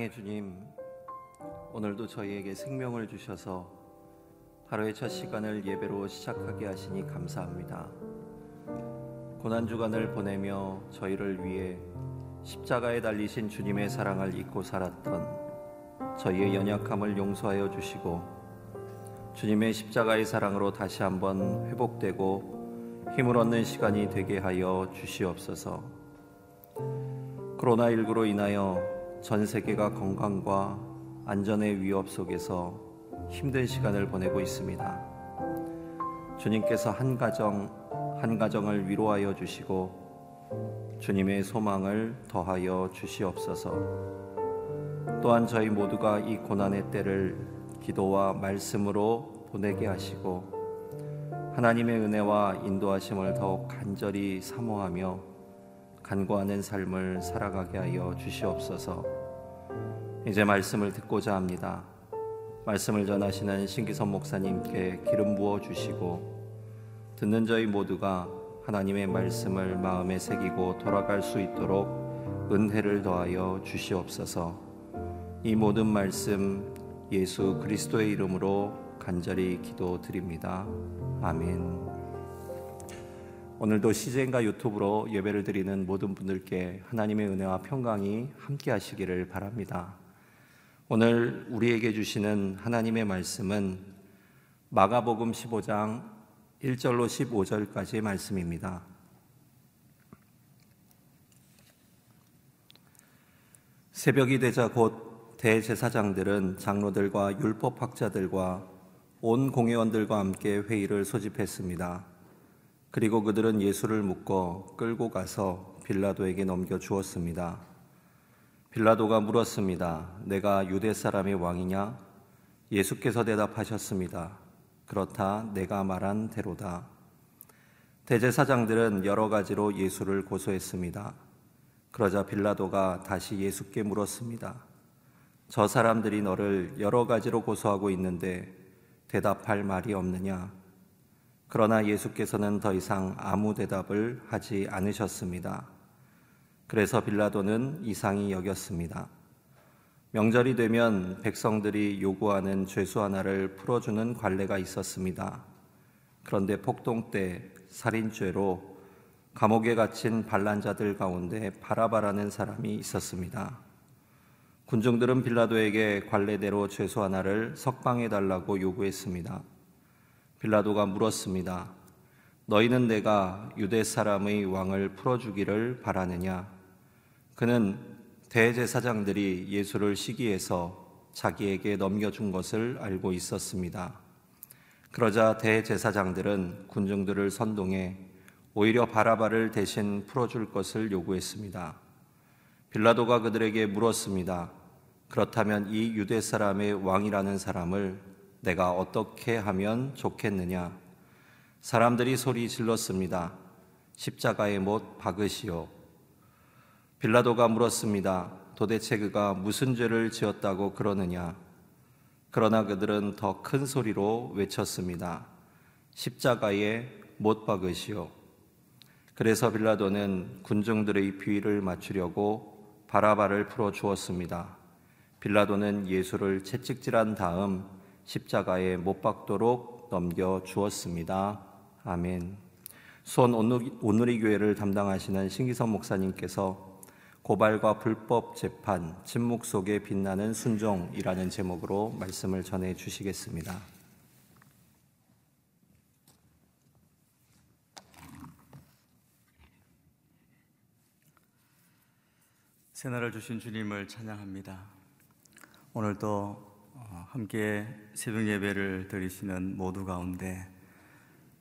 사랑의 주님, 오늘도 저희에게 생명을 주셔서 하루의 첫 시간을 예배로 시작하게 하시니 감사합니다. 고난 주간을 보내며 저희를 위해 십자가에 달리신 주님의 사랑을 잊고 살았던 저희의 연약함을 용서하여 주시고 주님의 십자가의 사랑으로 다시 한번 회복되고 힘을 얻는 시간이 되게 하여 주시옵소서. 코로나19로 인하여 전 세계가 건강과 안전의 위협 속에서 힘든 시간을 보내고 있습니다. 주님께서 한 가정, 한 가정을 위로하여 주시고 주님의 소망을 더하여 주시옵소서. 또한 저희 모두가 이 고난의 때를 기도와 말씀으로 보내게 하시고 하나님의 은혜와 인도하심을 더욱 간절히 사모하며 간구하는 삶을 살아가게 하여 주시옵소서. 이제 말씀을 듣고자 합니다. 말씀을 전하시는 신기선 목사님께 기름 부어 주시고 듣는 저희 모두가 하나님의 말씀을 마음에 새기고 돌아갈 수 있도록 은혜를 더하여 주시옵소서. 이 모든 말씀 예수 그리스도의 이름으로 간절히 기도드립니다. 아멘. 오늘도 시즌과 유튜브로 예배를 드리는 모든 분들께 하나님의 은혜와 평강이 함께 하시기를 바랍니다. 오늘 우리에게 주시는 하나님의 말씀은 마가복음 15장 1절로 15절까지의 말씀입니다. 새벽이 되자 곧 대제사장들은 장로들과 율법학자들과 온 공회원들과 함께 회의를 소집했습니다. 그리고 그들은 예수를 묶어 끌고 가서 빌라도에게 넘겨 주었습니다. 빌라도가 물었습니다. 내가 유대 사람의 왕이냐? 예수께서 대답하셨습니다. 그렇다 내가 말한 대로다. 대제사장들은 여러 가지로 예수를 고소했습니다. 그러자 빌라도가 다시 예수께 물었습니다. 저 사람들이 너를 여러 가지로 고소하고 있는데 대답할 말이 없느냐? 그러나 예수께서는 더 이상 아무 대답을 하지 않으셨습니다. 그래서 빌라도는 이상히 여겼습니다. 명절이 되면 백성들이 요구하는 죄수 하나를 풀어주는 관례가 있었습니다. 그런데 폭동 때 살인죄로 감옥에 갇힌 반란자들 가운데 바라바라는 사람이 있었습니다. 군중들은 빌라도에게 관례대로 죄수 하나를 석방해 달라고 요구했습니다. 빌라도가 물었습니다. 너희는 내가 유대 사람의 왕을 풀어주기를 바라느냐? 그는 대제사장들이 예수를 시기해서 자기에게 넘겨준 것을 알고 있었습니다. 그러자 대제사장들은 군중들을 선동해 오히려 바라바를 대신 풀어줄 것을 요구했습니다. 빌라도가 그들에게 물었습니다. 그렇다면 이 유대 사람의 왕이라는 사람을 내가 어떻게 하면 좋겠느냐? 사람들이 소리 질렀습니다. 십자가에 못 박으시오. 빌라도가 물었습니다. 도대체 그가 무슨 죄를 지었다고 그러느냐? 그러나 그들은 더 큰 소리로 외쳤습니다. 십자가에 못 박으시오. 그래서 빌라도는 군중들의 비위를 맞추려고 바라바를 풀어 주었습니다. 빌라도는 예수를 채찍질한 다음 십자가에 못 박도록 넘겨 주었습니다. 아멘. 수원 온누리 교회를 담당하시는 신기선 목사님께서 고발과 불법 재판, 침묵 속에 빛나는 순종이라는 제목으로 말씀을 전해 주시겠습니다. 새날을 주신 주님을 찬양합니다. 오늘도 어, 함께 새벽 예배를 드리시는 모두 가운데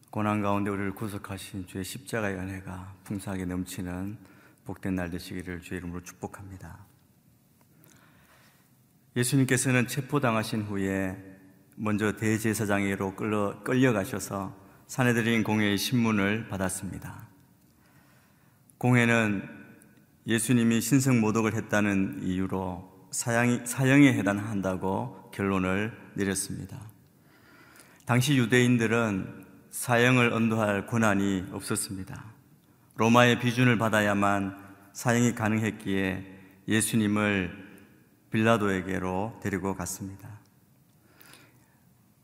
고난 가운데 우리를 구속하신 주의 십자가의 은혜가 풍성하게 넘치는 복된 날 되시기를 주의 이름으로 축복합니다. 예수님께서는 체포당하신 후에 먼저 대제사장에게로 끌려, 끌려가셔서 사내들인 공회의 신문을 받았습니다. 공회는 예수님이 신성 모독을 했다는 이유로 사형이, 사형에 해당한다고 결론을 내렸습니다. 당시 유대인들은 사형을 언도할 권한이 없었습니다. 로마의 비준을 받아야만 사형이 가능했기에 예수님을 빌라도에게로 데리고 갔습니다.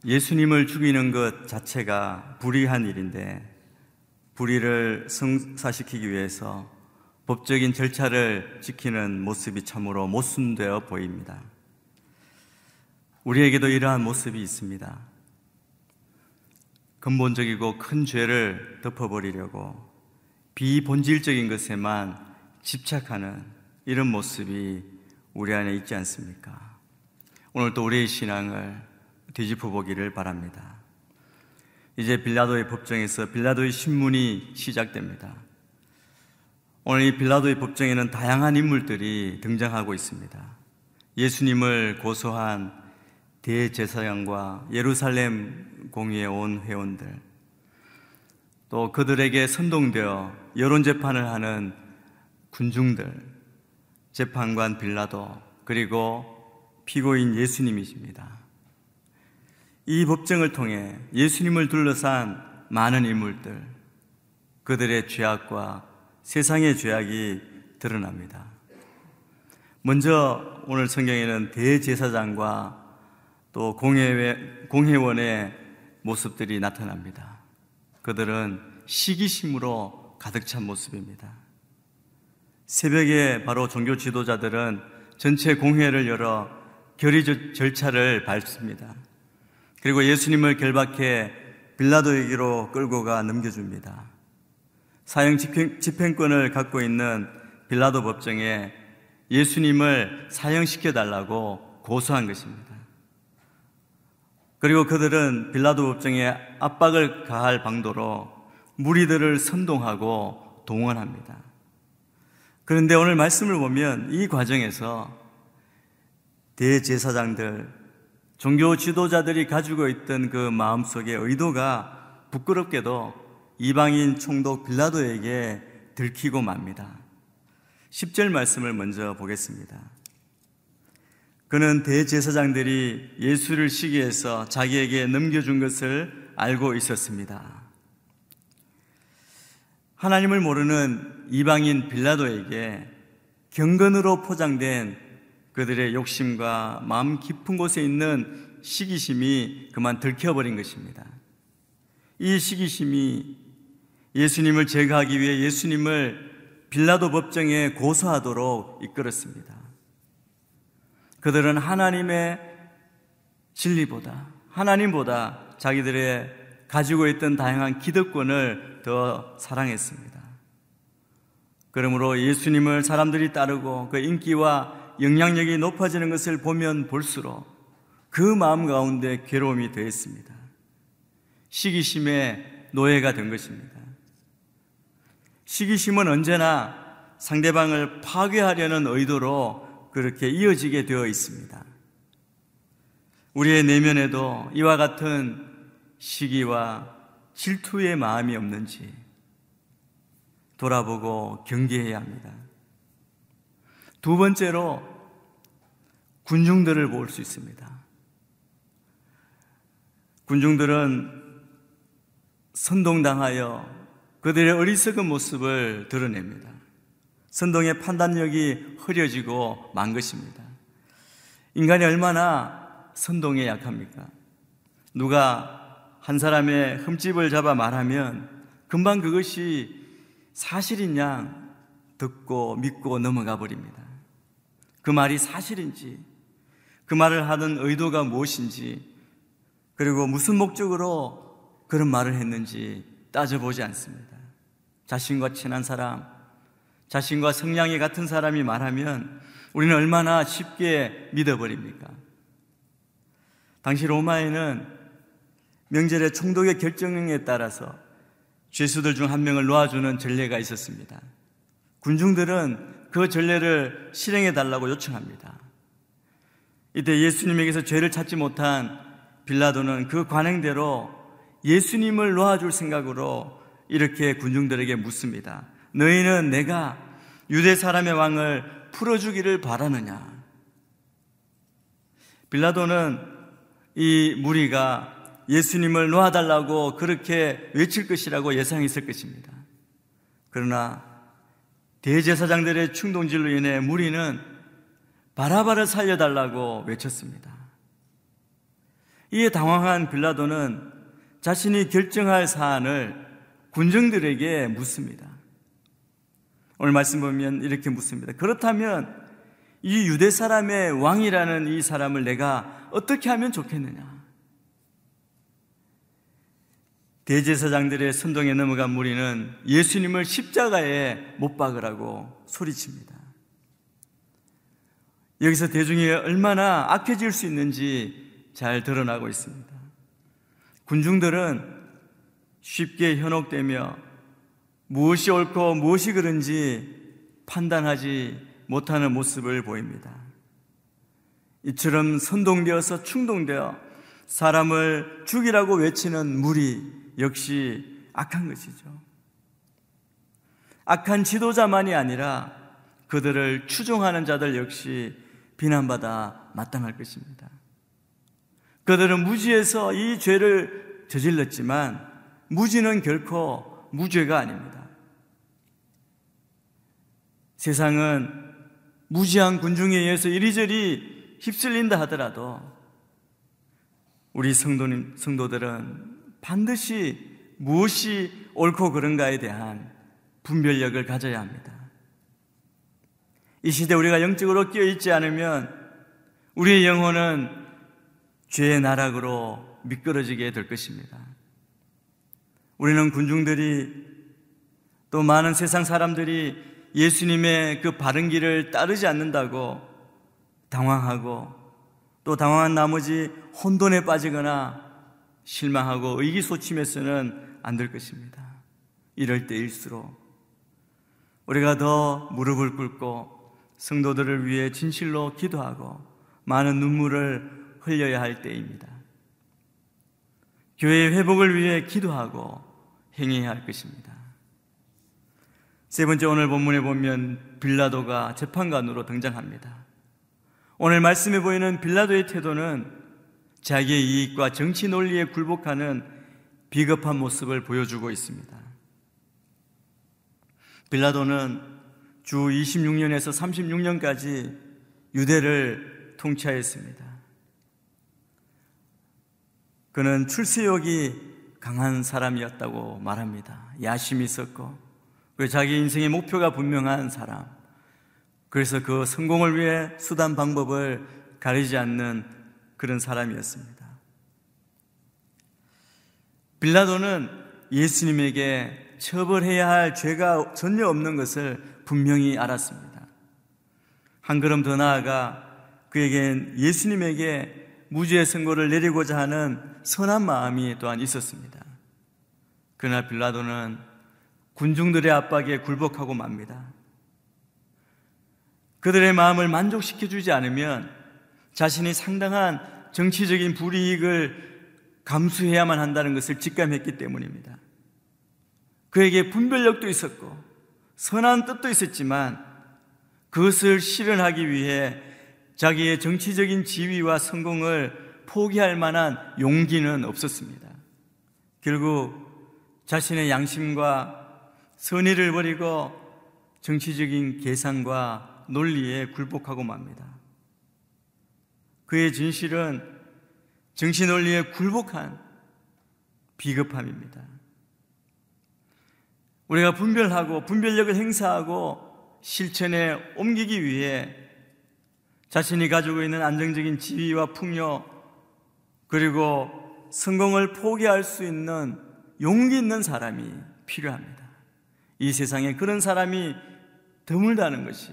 예수님을 죽이는 것 자체가 불의한 일인데 불의를 성사시키기 위해서 법적인 절차를 지키는 모습이 참으로 모순되어 보입니다. 우리에게도 이러한 모습이 있습니다. 근본적이고 큰 죄를 덮어버리려고 비본질적인 것에만 집착하는 이런 모습이 우리 안에 있지 않습니까? 오늘 또 우리의 신앙을 뒤집어 보기를 바랍니다. 이제 빌라도의 법정에서 빌라도의 신문이 시작됩니다. 오늘 이 빌라도의 법정에는 다양한 인물들이 등장하고 있습니다. 예수님을 고소한 대제사장과 예루살렘 공의에 온 회원들, 또 그들에게 선동되어 여론재판을 하는 군중들, 재판관 빌라도, 그리고 피고인 예수님이십니다. 이 법정을 통해 예수님을 둘러싼 많은 인물들, 그들의 죄악과 세상의 죄악이 드러납니다. 먼저 오늘 성경에는 대제사장과 또 공회회, 공회원의 모습들이 나타납니다. 그들은 시기심으로 가득 찬 모습입니다. 새벽에 바로 종교 지도자들은 전체 공회를 열어 결의 절차를 밟습니다. 그리고 예수님을 결박해 빌라도에게로 끌고 가 넘겨줍니다. 사형 집행, 권을 갖고 있는 빌라도 법정에 예수님을 사형시켜 달라고 고소한 것입니다. 그리고 그들은 빌라도 법정에 압박을 가할 방도로 무리들을 선동하고 동원합니다. 그런데 오늘 말씀을 보면 이 과정에서 대제사장들, 종교 지도자들이 가지고 있던 그 마음속의 의도가 부끄럽게도 이방인 총독 빌라도에게 들키고 맙니다. 10절 말씀을 먼저 보겠습니다. 그는 대제사장들이 예수를 시기해서 자기에게 넘겨준 것을 알고 있었습니다. 하나님을 모르는 이방인 빌라도에게 경건으로 포장된 그들의 욕심과 마음 깊은 곳에 있는 시기심이 그만 들켜버린 것입니다. 이 시기심이 예수님을 제거하기 위해 예수님을 빌라도 법정에 고소하도록 이끌었습니다. 그들은 하나님의 진리보다, 하나님보다 자기들의 가지고 있던 다양한 기득권을 더 사랑했습니다. 그러므로 예수님을 사람들이 따르고 그 인기와 영향력이 높아지는 것을 보면 볼수록 그 마음 가운데 괴로움이 더했습니다. 시기심의 노예가 된 것입니다. 시기심은 언제나 상대방을 파괴하려는 의도로 그렇게 이어지게 되어 있습니다. 우리의 내면에도 이와 같은 시기와 질투의 마음이 없는지 돌아보고 경계해야 합니다. 두 번째로 군중들을 볼 수 있습니다. 군중들은 선동당하여 그들의 어리석은 모습을 드러냅니다. 선동의 판단력이 흐려지고 만 것입니다. 인간이 얼마나 선동에 약합니까? 누가 한 사람의 흠집을 잡아 말하면 금방 그것이 사실인 양 듣고 믿고 넘어가 버립니다. 그 말이 사실인지, 그 말을 하는 의도가 무엇인지, 그리고 무슨 목적으로 그런 말을 했는지 따져보지 않습니다. 자신과 친한 사람, 자신과 성향이 같은 사람이 말하면 우리는 얼마나 쉽게 믿어버립니까? 당시 로마에는 명절에 총독의 결정에 따라서 죄수들 중 한 명을 놓아주는 전례가 있었습니다. 군중들은 그 전례를 실행해 달라고 요청합니다. 이때 예수님에게서 죄를 찾지 못한 빌라도는 그 관행대로 예수님을 놓아줄 생각으로 이렇게 군중들에게 묻습니다. 너희는 내가 유대 사람의 왕을 풀어주기를 바라느냐? 빌라도는 이 무리가 예수님을 놓아달라고 그렇게 외칠 것이라고 예상했을 것입니다. 그러나 대제사장들의 충동질로 인해 무리는 바라바를 살려달라고 외쳤습니다. 이에 당황한 빌라도는 자신이 결정할 사안을 군정들에게 묻습니다. 오늘 말씀 보면 이렇게 묻습니다. 그렇다면 이 유대 사람의 왕이라는 이 사람을 내가 어떻게 하면 좋겠느냐? 대제사장들의 선동에 넘어간 무리는 예수님을 십자가에 못 박으라고 소리칩니다. 여기서 대중이 얼마나 악해질 수 있는지 잘 드러나고 있습니다. 군중들은 쉽게 현혹되며 무엇이 옳고 무엇이 그른지 판단하지 못하는 모습을 보입니다. 이처럼 선동되어서 충동되어 사람을 죽이라고 외치는 무리 역시 악한 것이죠. 악한 지도자만이 아니라 그들을 추종하는 자들 역시 비난받아 마땅할 것입니다. 그들은 무지에서 이 죄를 저질렀지만 무지는 결코 무죄가 아닙니다. 세상은 무지한 군중에 의해서 이리저리 휩쓸린다 하더라도 우리 성도님, 성도들은 반드시 무엇이 옳고 그른가에 대한 분별력을 가져야 합니다. 이 시대 우리가 영적으로 끼어 있지 않으면 우리의 영혼은 죄의 나락으로 미끄러지게 될 것입니다. 우리는 군중들이 또 많은 세상 사람들이 예수님의 그 바른 길을 따르지 않는다고 당황하고 또 당황한 나머지 혼돈에 빠지거나 실망하고 의기소침해서는 안 될 것입니다. 이럴 때일수록 우리가 더 무릎을 꿇고 성도들을 위해 진실로 기도하고 많은 눈물을 흘려야 할 때입니다. 교회의 회복을 위해 기도하고 행해야 할 것입니다. 세 번째 오늘 본문에 보면 빌라도가 재판관으로 등장합니다. 오늘 말씀에 보이는 빌라도의 태도는 자기의 이익과 정치 논리에 굴복하는 비겁한 모습을 보여주고 있습니다. 빌라도는 주 26년에서 36년까지 유대를 통치하였습니다. 그는 출세욕이 강한 사람이었다고 말합니다. 야심이 있었고, 그리고 자기 인생의 목표가 분명한 사람. 그래서 그 성공을 위해 수단 방법을 가리지 않는 그런 사람이었습니다. 빌라도는 예수님에게 처벌해야 할 죄가 전혀 없는 것을 분명히 알았습니다. 한 걸음 더 나아가 그에겐 예수님에게 무죄의 선고를 내리고자 하는 선한 마음이 또한 있었습니다. 그날 빌라도는 군중들의 압박에 굴복하고 맙니다. 그들의 마음을 만족시켜 주지 않으면 자신이 상당한 정치적인 불이익을 감수해야만 한다는 것을 직감했기 때문입니다. 그에게 분별력도 있었고 선한 뜻도 있었지만 그것을 실현하기 위해 자기의 정치적인 지위와 성공을 포기할 만한 용기는 없었습니다. 결국 자신의 양심과 선의를 버리고 정치적인 계산과 논리에 굴복하고 맙니다. 그의 진실은 정치 논리에 굴복한 비겁함입니다. 우리가 분별하고 분별력을 행사하고 실천에 옮기기 위해 자신이 가지고 있는 안정적인 지위와 풍요, 그리고 성공을 포기할 수 있는 용기 있는 사람이 필요합니다. 이 세상에 그런 사람이 드물다는 것이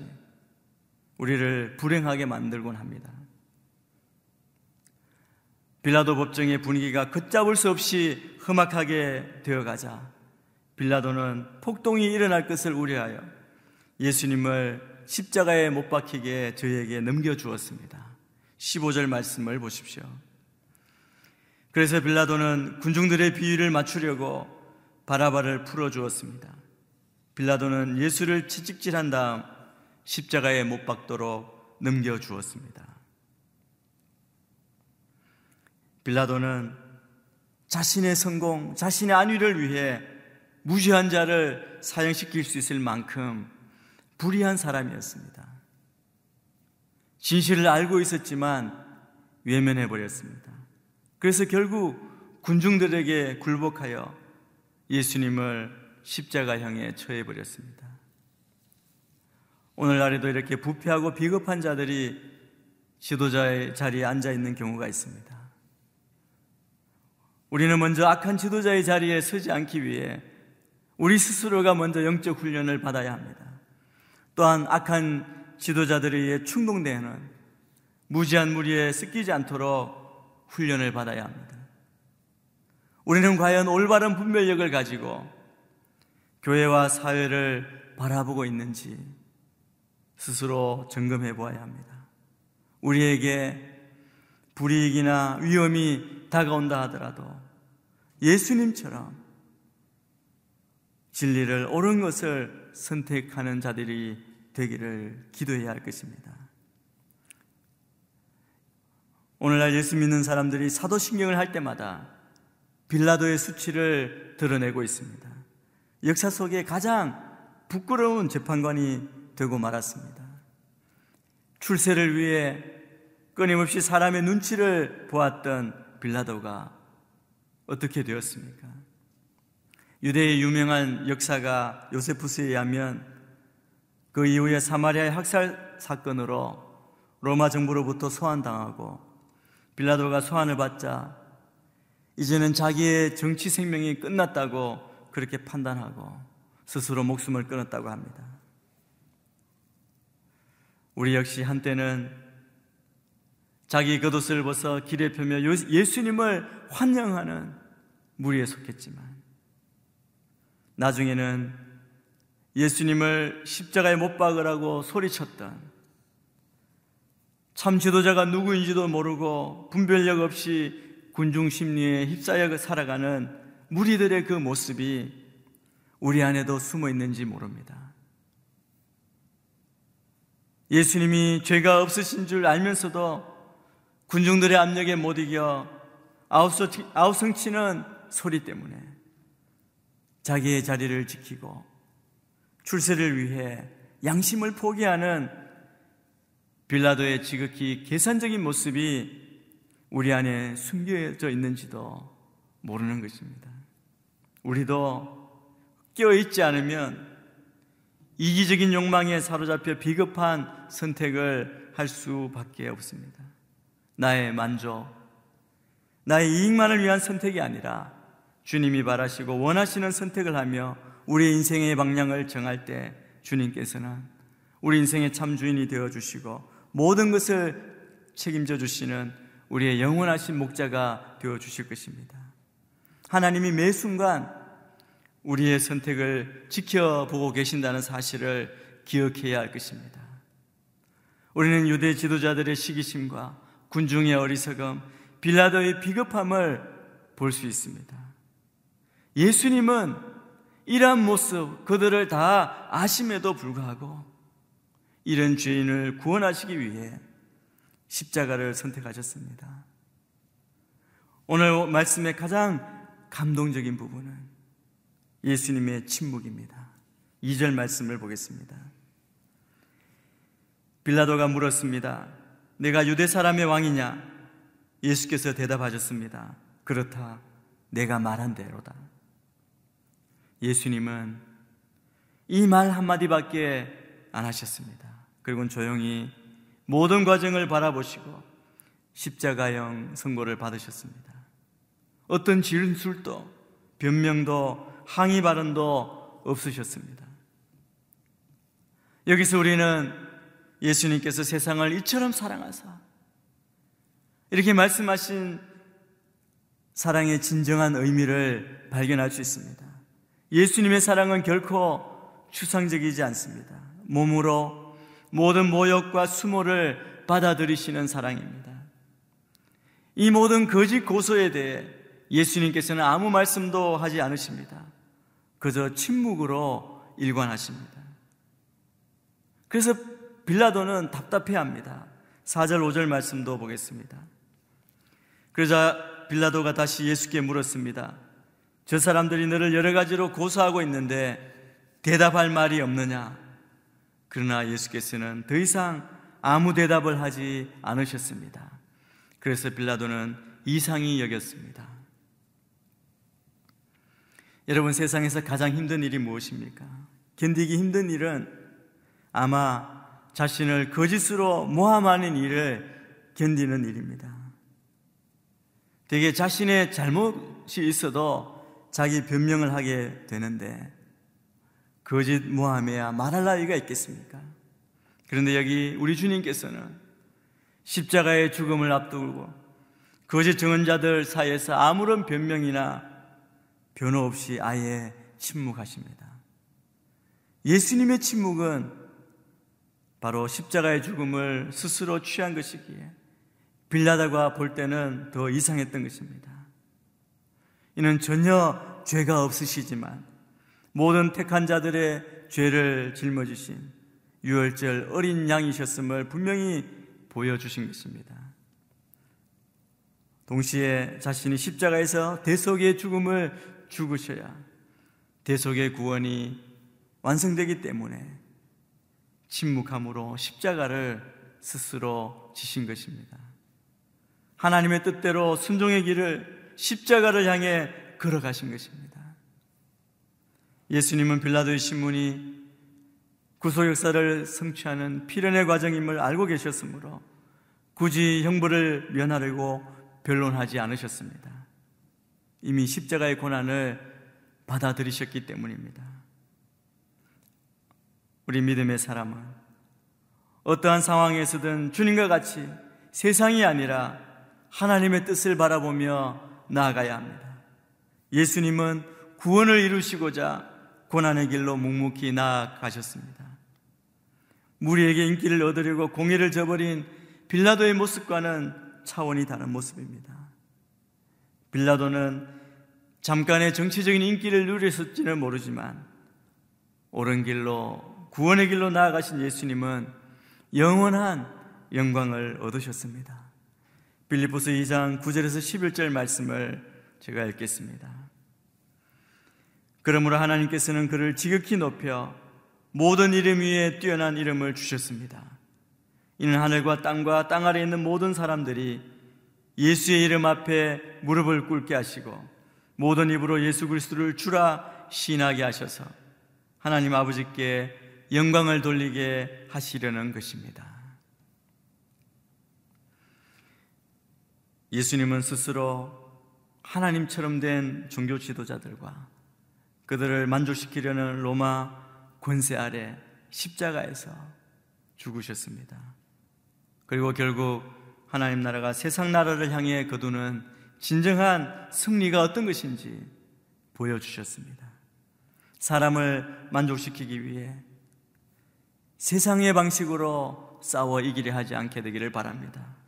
우리를 불행하게 만들곤 합니다. 빌라도 법정의 분위기가 걷잡을 수 없이 험악하게 되어가자 빌라도는 폭동이 일어날 것을 우려하여 예수님을 십자가에 못 박히게 저에게 넘겨주었습니다. 15절 말씀을 보십시오. 그래서 빌라도는 군중들의 비위를 맞추려고 바라바를 풀어주었습니다. 빌라도는 예수를 채찍질한 다음 십자가에 못 박도록 넘겨주었습니다. 빌라도는 자신의 성공, 자신의 안위를 위해 무죄한 자를 사형시킬 수 있을 만큼 불의한 사람이었습니다. 진실을 알고 있었지만 외면해 버렸습니다. 그래서 결국 군중들에게 굴복하여 예수님을 십자가형에 처해 버렸습니다. 오늘날에도 이렇게 부패하고 비겁한 자들이 지도자의 자리에 앉아 있는 경우가 있습니다. 우리는 먼저 악한 지도자의 자리에 서지 않기 위해 우리 스스로가 먼저 영적 훈련을 받아야 합니다. 또한 악한 지도자들에 의해 충동되는 무지한 무리에 습기지 않도록 훈련을 받아야 합니다. 우리는 과연 올바른 분별력을 가지고 교회와 사회를 바라보고 있는지 스스로 점검해 보아야 합니다. 우리에게 불이익이나 위험이 다가온다 하더라도 예수님처럼 진리를 옳은 것을 선택하는 자들이 되기를 기도해야 할 것입니다. 오늘날 예수 믿는 사람들이 사도신경을 할 때마다 빌라도의 수치를 드러내고 있습니다. 역사 속에 가장 부끄러운 재판관이 되고 말았습니다. 출세를 위해 끊임없이 사람의 눈치를 보았던 빌라도가 어떻게 되었습니까? 유대의 유명한 역사가 요세푸스에 의하면 그 이후에 사마리아의 학살 사건으로 로마 정부로부터 소환당하고 빌라도가 소환을 받자 이제는 자기의 정치 생명이 끝났다고 그렇게 판단하고 스스로 목숨을 끊었다고 합니다. 우리 역시 한때는 자기 겉옷을 벗어 길에 펴며 예수님을 환영하는 무리에 속했지만 나중에는 예수님을 십자가에 못 박으라고 소리쳤던 참 지도자가 누구인지도 모르고 분별력 없이 군중 심리에 휩싸여 살아가는 무리들의 그 모습이 우리 안에도 숨어 있는지 모릅니다. 예수님이 죄가 없으신 줄 알면서도 군중들의 압력에 못 이겨 아우성치는 소리 때문에 자기의 자리를 지키고 출세를 위해 양심을 포기하는 빌라도의 지극히 계산적인 모습이 우리 안에 숨겨져 있는지도 모르는 것입니다. 우리도 껴있지 않으면 이기적인 욕망에 사로잡혀 비겁한 선택을 할 수밖에 없습니다. 나의 만족, 나의 이익만을 위한 선택이 아니라 주님이 바라시고 원하시는 선택을 하며 우리 인생의 방향을 정할 때 주님께서는 우리 인생의 참 주인이 되어 주시고 모든 것을 책임져 주시는 우리의 영원하신 목자가 되어 주실 것입니다. 하나님이 매 순간 우리의 선택을 지켜보고 계신다는 사실을 기억해야 할 것입니다. 우리는 유대 지도자들의 시기심과 군중의 어리석음, 빌라도의 비겁함을 볼 수 있습니다. 예수님은 이러한 모습 그들을 다 아심에도 불구하고 이런 죄인을 구원하시기 위해 십자가를 선택하셨습니다. 오늘 말씀의 가장 감동적인 부분은 예수님의 침묵입니다. 2절 말씀을 보겠습니다. 빌라도가 물었습니다. 내가 유대 사람의 왕이냐? 예수께서 대답하셨습니다. 그렇다. 내가 말한 대로다. 예수님은 이 말 한마디밖에 안 하셨습니다. 그리고 조용히 모든 과정을 바라보시고 십자가형 선고를 받으셨습니다. 어떤 진술도 변명도 항의 발언도 없으셨습니다. 여기서 우리는 예수님께서 세상을 이처럼 사랑하사 이렇게 말씀하신 사랑의 진정한 의미를 발견할 수 있습니다. 예수님의 사랑은 결코 추상적이지 않습니다. 몸으로 모든 모욕과 수모를 받아들이시는 사랑입니다. 이 모든 거짓 고소에 대해 예수님께서는 아무 말씀도 하지 않으십니다. 그저 침묵으로 일관하십니다. 그래서 빌라도는 답답해 합니다. 4절, 5절 말씀도 보겠습니다. 그러자 빌라도가 다시 예수께 물었습니다. 저 사람들이 너를 여러 가지로 고소하고 있는데 대답할 말이 없느냐? 그러나 예수께서는 더 이상 아무 대답을 하지 않으셨습니다. 그래서 빌라도는 이상히 여겼습니다. 여러분 세상에서 가장 힘든 일이 무엇입니까? 견디기 힘든 일은 아마 자신을 거짓으로 모함하는 일을 견디는 일입니다. 되게 자신의 잘못이 있어도 자기 변명을 하게 되는데 거짓 모함해야 말할 나위가 있겠습니까? 그런데 여기 우리 주님께서는 십자가의 죽음을 앞두고 거짓 증언자들 사이에서 아무런 변명이나 변호 없이 아예 침묵하십니다. 예수님의 침묵은 바로 십자가의 죽음을 스스로 취한 것이기에 빌라다가 볼 때는 더 이상했던 것입니다. 이는 전혀 죄가 없으시지만 모든 택한 자들의 죄를 짊어지신 유월절 어린 양이셨음을 분명히 보여주신 것입니다. 동시에 자신이 십자가에서 대속의 죽음을 죽으셔야 대속의 구원이 완성되기 때문에 침묵함으로 십자가를 스스로 지신 것입니다. 하나님의 뜻대로 순종의 길을 십자가를 향해 걸어가신 것입니다. 예수님은 빌라도의 신문이 구속 역사를 성취하는 필연의 과정임을 알고 계셨으므로 굳이 형벌을 면하려고 변론하지 않으셨습니다. 이미 십자가의 고난을 받아들이셨기 때문입니다. 우리 믿음의 사람은 어떠한 상황에서든 주님과 같이 세상이 아니라 하나님의 뜻을 바라보며 나아가야 합니다. 예수님은 구원을 이루시고자 고난의 길로 묵묵히 나아가셨습니다. 무리에게 인기를 얻으려고 공의를 저버린 빌라도의 모습과는 차원이 다른 모습입니다. 빌라도는 잠깐의 정치적인 인기를 누렸을지는 모르지만 옳은 길로 구원의 길로 나아가신 예수님은 영원한 영광을 얻으셨습니다. 빌리포스 2장 9절에서 11절 말씀을 제가 읽겠습니다. 그러므로 하나님께서는 그를 지극히 높여 모든 이름 위에 뛰어난 이름을 주셨습니다. 이는 하늘과 땅과 땅 아래 있는 모든 사람들이 예수의 이름 앞에 무릎을 꿇게 하시고 모든 입으로 예수 그리스도를 주라 신하게 하셔서 하나님 아버지께 영광을 돌리게 하시려는 것입니다. 예수님은 스스로 하나님처럼 된 종교 지도자들과 그들을 만족시키려는 로마 권세 아래 십자가에서 죽으셨습니다. 그리고 결국 하나님 나라가 세상 나라를 향해 거두는 진정한 승리가 어떤 것인지 보여주셨습니다. 사람을 만족시키기 위해 세상의 방식으로 싸워 이기려 하지 않게 되기를 바랍니다.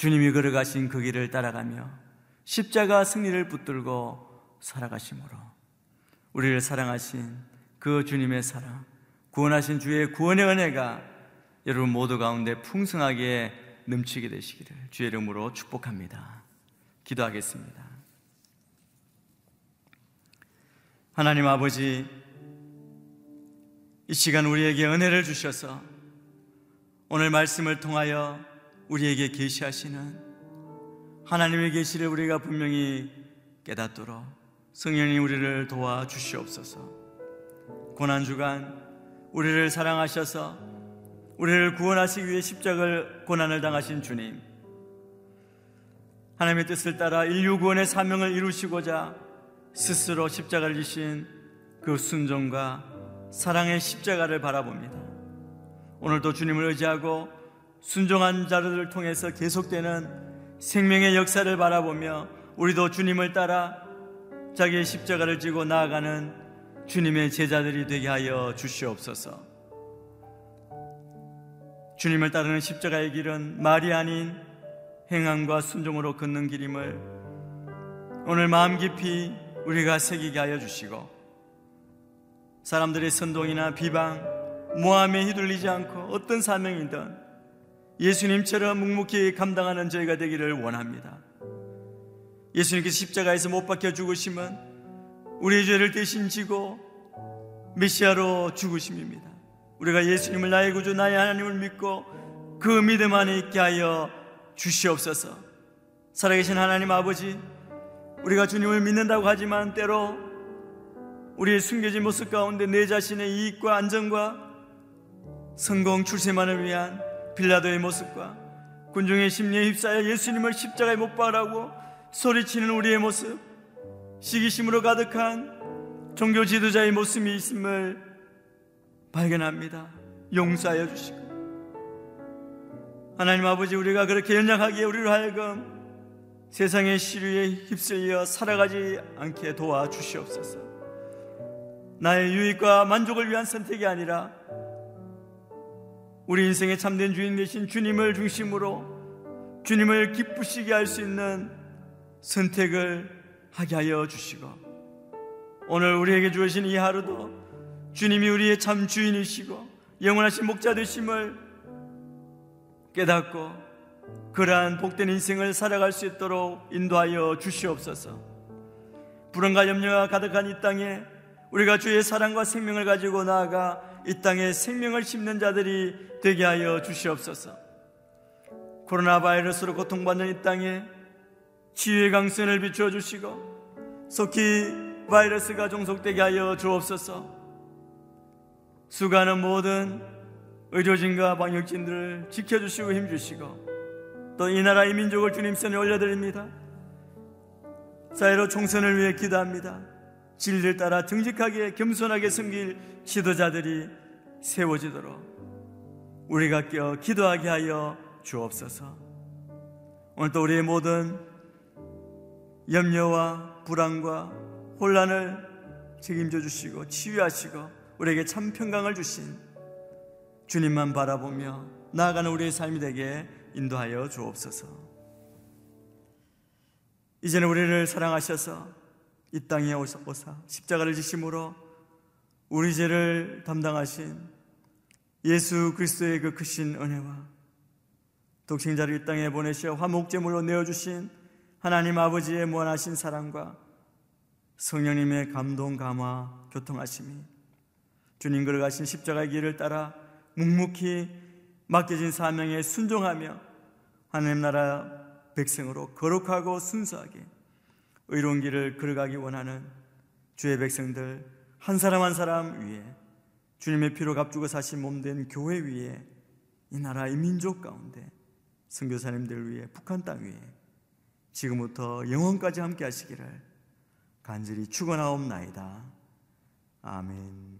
주님이 걸어가신 그 길을 따라가며 십자가 승리를 붙들고 살아가심으로 우리를 사랑하신 그 주님의 사랑, 구원하신 주의 구원의 은혜가 여러분 모두 가운데 풍성하게 넘치게 되시기를 주의 이름으로 축복합니다. 기도하겠습니다. 하나님 아버지, 이 시간 우리에게 은혜를 주셔서 오늘 말씀을 통하여 우리에게 계시하시는 하나님의 계시를 우리가 분명히 깨닫도록 성령이 우리를 도와 주시옵소서. 고난 주간 우리를 사랑하셔서 우리를 구원하시기 위해 십자가를 고난을 당하신 주님. 하나님의 뜻을 따라 인류 구원의 사명을 이루시고자 스스로 십자가를 지신 그 순종과 사랑의 십자가를 바라봅니다. 오늘도 주님을 의지하고 순종한 자들을 통해서 계속되는 생명의 역사를 바라보며 우리도 주님을 따라 자기의 십자가를 지고 나아가는 주님의 제자들이 되게 하여 주시옵소서. 주님을 따르는 십자가의 길은 말이 아닌 행함과 순종으로 걷는 길임을 오늘 마음 깊이 우리가 새기게 하여 주시고 사람들의 선동이나 비방, 모함에 휘둘리지 않고 어떤 사명이든 예수님처럼 묵묵히 감당하는 저희가 되기를 원합니다. 예수님께서 십자가에서 못 박혀 죽으심은 우리의 죄를 대신 지고 메시아로 죽으심입니다. 우리가 예수님을 나의 구주, 나의 하나님을 믿고 그 믿음 안에 있게 하여 주시옵소서. 살아계신 하나님 아버지, 우리가 주님을 믿는다고 하지만 때로 우리의 숨겨진 모습 가운데 내 자신의 이익과 안정과 성공 출세만을 위한 빌라도의 모습과 군중의 심리에 휩싸여 예수님을 십자가에 못 박으라고 소리치는 우리의 모습, 시기심으로 가득한 종교 지도자의 모습이 있음을 발견합니다. 용서하여 주시고 하나님 아버지 우리가 그렇게 연약하기에 우리를 하여금 세상의 시류에 휩쓸려 살아가지 않게 도와주시옵소서. 나의 유익과 만족을 위한 선택이 아니라 우리 인생의 참된 주인 되신 주님을 중심으로 주님을 기쁘시게 할 수 있는 선택을 하게 하여 주시고 오늘 우리에게 주어진 이 하루도 주님이 우리의 참 주인이시고 영원하신 목자 되심을 깨닫고 그러한 복된 인생을 살아갈 수 있도록 인도하여 주시옵소서. 불안과 염려가 가득한 이 땅에 우리가 주의 사랑과 생명을 가지고 나아가 이 땅에 생명을 심는 자들이 되게 하여 주시옵소서. 코로나 바이러스로 고통받는 이 땅에 치유의 강선을 비추어 주시고 속히 바이러스가 종속되게 하여 주옵소서. 수가는 모든 의료진과 방역진들을 지켜주시고 힘주시고 또 이 나라 이 민족을 주님 손에 올려드립니다. 사회로 총선을 위해 기도합니다. 진리를 따라 정직하게 겸손하게 섬길 지도자들이 세워지도록 우리가 껴 기도하게 하여 주옵소서. 오늘 또 우리의 모든 염려와 불안과 혼란을 책임져 주시고 치유하시고 우리에게 참 평강을 주신 주님만 바라보며 나아가는 우리의 삶이 되게 인도하여 주옵소서. 이제는 우리를 사랑하셔서 이 땅에 오사 십자가를 지심으로 우리 죄를 담당하신 예수 그리스도의 그 크신 은혜와 독생자를 이 땅에 보내셔 화목제물로 내어주신 하나님 아버지의 무한하신 사랑과 성령님의 감동 감화 교통하심이 주님 걸어가신 십자가의 길을 따라 묵묵히 맡겨진 사명에 순종하며 하나님 나라 백성으로 거룩하고 순수하게 의로운 길을 걸어가기 원하는 주의 백성들 한 사람 한 사람 위에 주님의 피로 값주고 사신 몸된 교회 위에 이 나라 의 민족 가운데 선교사님들 위해 북한 땅 위에 지금부터 영원까지 함께 하시기를 간절히 축원하옵나이다. 아멘.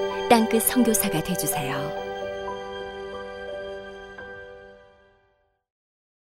땅끝 선교사가 되주세요.